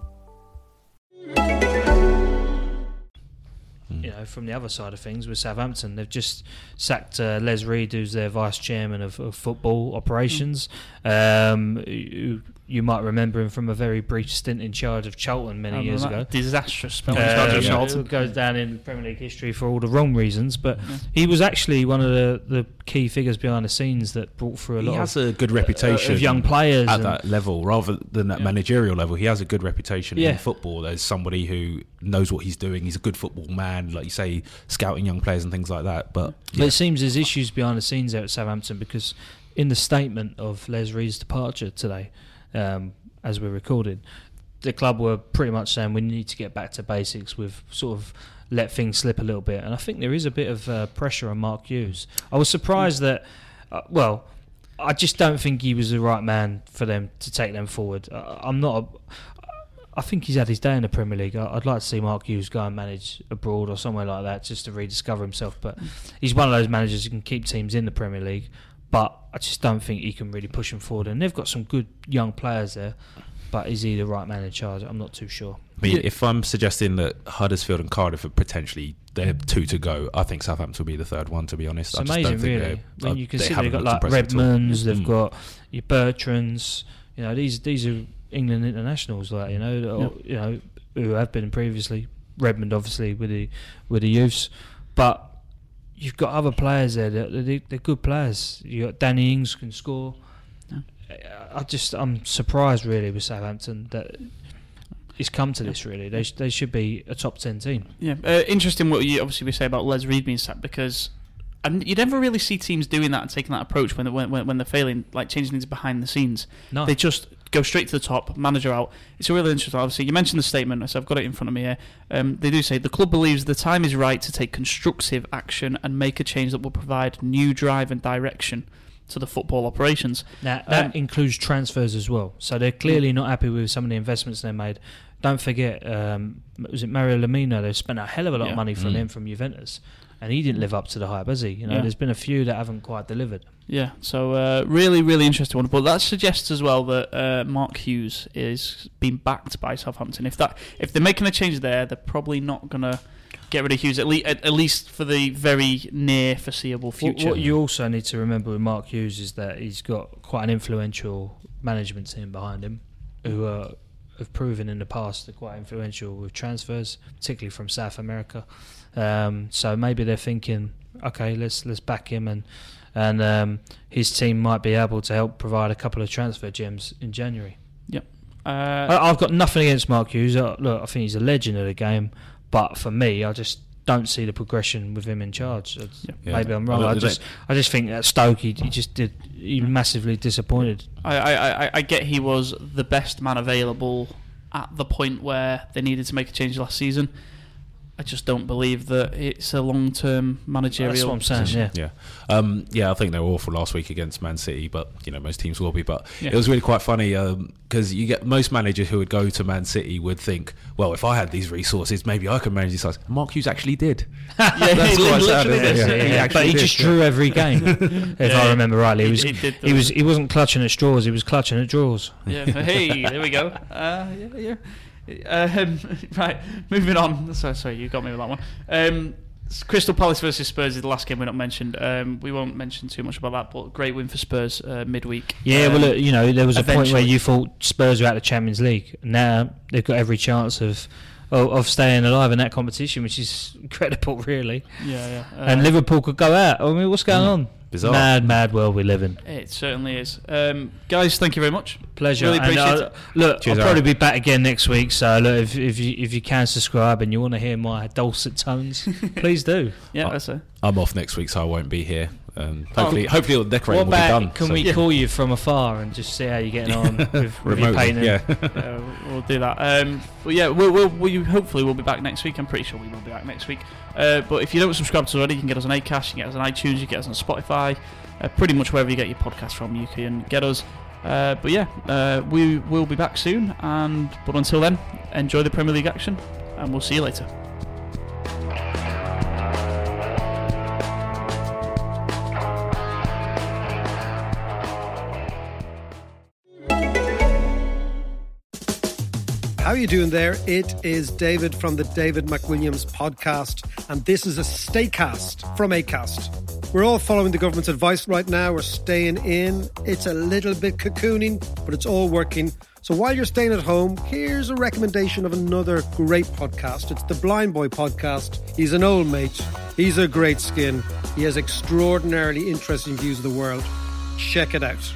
[SPEAKER 3] You know, from the other side of things with Southampton, they've just sacked uh, Les Reed, who's their vice chairman of, of football operations. Um, who, you might remember him from a very brief stint in charge of Charlton many years ago.
[SPEAKER 1] Disastrous spell in
[SPEAKER 3] Uh,
[SPEAKER 1] charge of
[SPEAKER 3] yeah,
[SPEAKER 1] Charlton.
[SPEAKER 3] it goes down in Premier League history for all the wrong reasons, but
[SPEAKER 1] Yeah.
[SPEAKER 3] he was actually one of the, the key figures behind the scenes that brought through a lot.
[SPEAKER 2] He
[SPEAKER 3] lot
[SPEAKER 2] has
[SPEAKER 3] of,
[SPEAKER 2] a good reputation
[SPEAKER 3] of young players.
[SPEAKER 2] at that level, rather than that
[SPEAKER 1] Yeah.
[SPEAKER 2] managerial level. He has a good reputation
[SPEAKER 3] Yeah.
[SPEAKER 2] in football as somebody who knows what he's doing. He's a good football man, like you say, scouting young players and things like that. But
[SPEAKER 3] But it seems there's issues behind the scenes there at Southampton because in the statement of Les Reed's departure today, um, as we're recording, the club were pretty much saying we need to get back to basics. We've sort of let things slip a little bit, and I think there is a bit of uh, pressure on Mark Hughes. I was surprised that, uh, well, I just don't think he was the right man for them to take them forward. Uh, I'm not. A, I think he's had his day in the Premier League. I- I'd like to see Mark Hughes go and manage abroad or somewhere like that just to rediscover himself. But he's one of those managers who can keep teams in the Premier League. But I just don't think he can really push them forward. And they've got some good young players there. But is he the right man in charge? I'm not too sure.
[SPEAKER 2] I mean, if I'm suggesting that Huddersfield and Cardiff are potentially they're two to go, I think Southampton will be the third one. To be honest,
[SPEAKER 3] It's
[SPEAKER 2] I just
[SPEAKER 3] amazing,
[SPEAKER 2] don't think
[SPEAKER 3] really. When
[SPEAKER 2] uh,
[SPEAKER 3] you
[SPEAKER 2] they
[SPEAKER 3] consider
[SPEAKER 2] haven't
[SPEAKER 3] they've got like. Redmonds, they've
[SPEAKER 2] Mm.
[SPEAKER 3] got your Bertrands. You know, these these are England internationals, like you know, or, you know, who have been previously. Redmond, obviously, with the with the youths, but you've got other players there. That they're, they're good players. You got Danny Ings can score. I just I'm surprised really with Southampton that it's come to this. Really, they sh- they should be a top ten team.
[SPEAKER 1] Yeah, uh, interesting what you obviously we say about Les Reed being sacked because and you never really see teams doing that and taking that approach when they, when, when they're failing, like changing things behind the scenes.
[SPEAKER 3] No,
[SPEAKER 1] They just go straight to the top, manager out. It's a really interesting. Obviously, you mentioned the statement, so I've got it in front of me here. Um, they do say the club believes the time is right to take constructive action and make a change that will provide new drive and direction to the football operations.
[SPEAKER 3] Now that
[SPEAKER 1] Um,
[SPEAKER 3] includes transfers as well. So they're clearly not happy with some of the investments they made. Don't forget, um, was it Mario Lemina? They spent a hell of a lot
[SPEAKER 1] Yeah.
[SPEAKER 3] of money from
[SPEAKER 2] Mm.
[SPEAKER 3] him from Juventus, and he didn't live up to the hype, has he? You know,
[SPEAKER 1] Yeah.
[SPEAKER 3] there's been a few that haven't quite delivered.
[SPEAKER 1] Yeah, so uh, really, really interesting one. But that suggests as well that uh, Mark Hughes is being backed by Southampton. If that, if they're making a change there, they're probably not gonna get rid of Hughes at, le- at, least for the very near foreseeable
[SPEAKER 3] What,
[SPEAKER 1] future.
[SPEAKER 3] what you also need to remember with Mark Hughes is that he's got quite an influential management team behind him, who are, have proven in the past they're quite influential with transfers, particularly from South America. Um, so maybe they're thinking, okay, let's let's back him, and and um, his team might be able to help provide a couple of transfer gems in January.
[SPEAKER 1] uh,
[SPEAKER 3] I, I've got nothing against Mark Hughes. Uh, look, I think he's a legend of the game, but for me, I just don't see the progression with him in charge. It's-
[SPEAKER 1] Yeah.
[SPEAKER 2] Yeah.
[SPEAKER 3] Maybe I'm wrong.
[SPEAKER 2] Well,
[SPEAKER 3] I
[SPEAKER 2] they-
[SPEAKER 3] just, I just think that Stoke, he, he just did, he massively disappointed.
[SPEAKER 1] I, I, I, I get he was the best man available at the point where they needed to make a change last season. I just don't believe that it's a long-term managerial.
[SPEAKER 3] That's what I'm saying.
[SPEAKER 1] position.
[SPEAKER 3] Yeah,
[SPEAKER 2] Yeah, um, yeah. I think they were awful last week against Man City, but you know most teams will be. But
[SPEAKER 1] Yeah.
[SPEAKER 2] it was really quite funny because you get most managers who would go to Man City would think, well, if I had these resources, maybe I could manage these sides. Mark Hughes actually did.
[SPEAKER 1] Yeah,
[SPEAKER 2] That's
[SPEAKER 1] he
[SPEAKER 2] quite sad,
[SPEAKER 1] literally
[SPEAKER 2] isn't
[SPEAKER 1] did.
[SPEAKER 2] Yeah.
[SPEAKER 3] Yeah,
[SPEAKER 2] He
[SPEAKER 3] yeah,
[SPEAKER 2] actually
[SPEAKER 3] but he
[SPEAKER 2] did,
[SPEAKER 3] just
[SPEAKER 2] yeah.
[SPEAKER 3] drew every game, if
[SPEAKER 1] Yeah,
[SPEAKER 3] I remember rightly. He
[SPEAKER 1] he-
[SPEAKER 3] was,
[SPEAKER 1] he,
[SPEAKER 3] he was, he wasn't clutching at straws. He was clutching at draws.
[SPEAKER 1] Yeah. Hey, there we go. Uh, yeah, yeah. Um, right, moving on. Sorry, sorry, you got me with that one. Um, Crystal Palace versus Spurs is the last game we're not mentioned. Um, we won't mention too much about that, but great win for Spurs uh, midweek.
[SPEAKER 3] Yeah,
[SPEAKER 1] Um,
[SPEAKER 3] well, look, you know, there was a point where you thought Spurs were out of the Champions League. Now they've got every chance of of, of staying alive in that competition, which is incredible, really.
[SPEAKER 1] yeah, yeah. Uh,
[SPEAKER 3] and Liverpool could go out. I mean, what's going on?
[SPEAKER 2] Bizarre.
[SPEAKER 3] Mad, mad world we live in.
[SPEAKER 1] It certainly is. Um, guys, thank you very much.
[SPEAKER 3] Pleasure.
[SPEAKER 1] Really
[SPEAKER 3] And,
[SPEAKER 1] appreciate
[SPEAKER 3] uh,
[SPEAKER 1] it.
[SPEAKER 3] Look,
[SPEAKER 2] Cheers,
[SPEAKER 3] I'll probably
[SPEAKER 2] Aaron.
[SPEAKER 3] be back again next week. So look, if, if you if you can subscribe and you want to hear my dulcet tones, please do.
[SPEAKER 1] Yeah,
[SPEAKER 2] Oh.
[SPEAKER 1] that's it.
[SPEAKER 2] I'm off next week, so I won't be here. Um,
[SPEAKER 1] Oh.
[SPEAKER 2] hopefully, hopefully, the decorating will be done.
[SPEAKER 3] can
[SPEAKER 2] so-
[SPEAKER 3] we
[SPEAKER 1] Yeah.
[SPEAKER 3] call you from afar and just see how you're getting on with, with your painting?
[SPEAKER 2] Yeah.
[SPEAKER 1] uh, we'll do that. Um, well, yeah, we'll, we'll, we hopefully we'll be back next week. I'm pretty sure we will be back next week. Uh, but if you don't subscribe to us already, you can get us on Acast, you can get us on iTunes, you can get us on Spotify, uh, pretty much wherever you get your podcast from, you can get us. Uh, but yeah, uh, we will be back soon. And but until then, enjoy the Premier League action, and we'll see you later.
[SPEAKER 5] How are you doing there? It is David from the David McWilliams podcast, and this is a Staycast from Acast. We're all following the government's advice right now. We're staying in. It's a little bit cocooning, but it's all working. So while you're staying at home, here's a recommendation of another great podcast. It's the Blind Boy podcast. He's an old mate. He's a great skin. He has extraordinarily interesting views of the world. Check it out.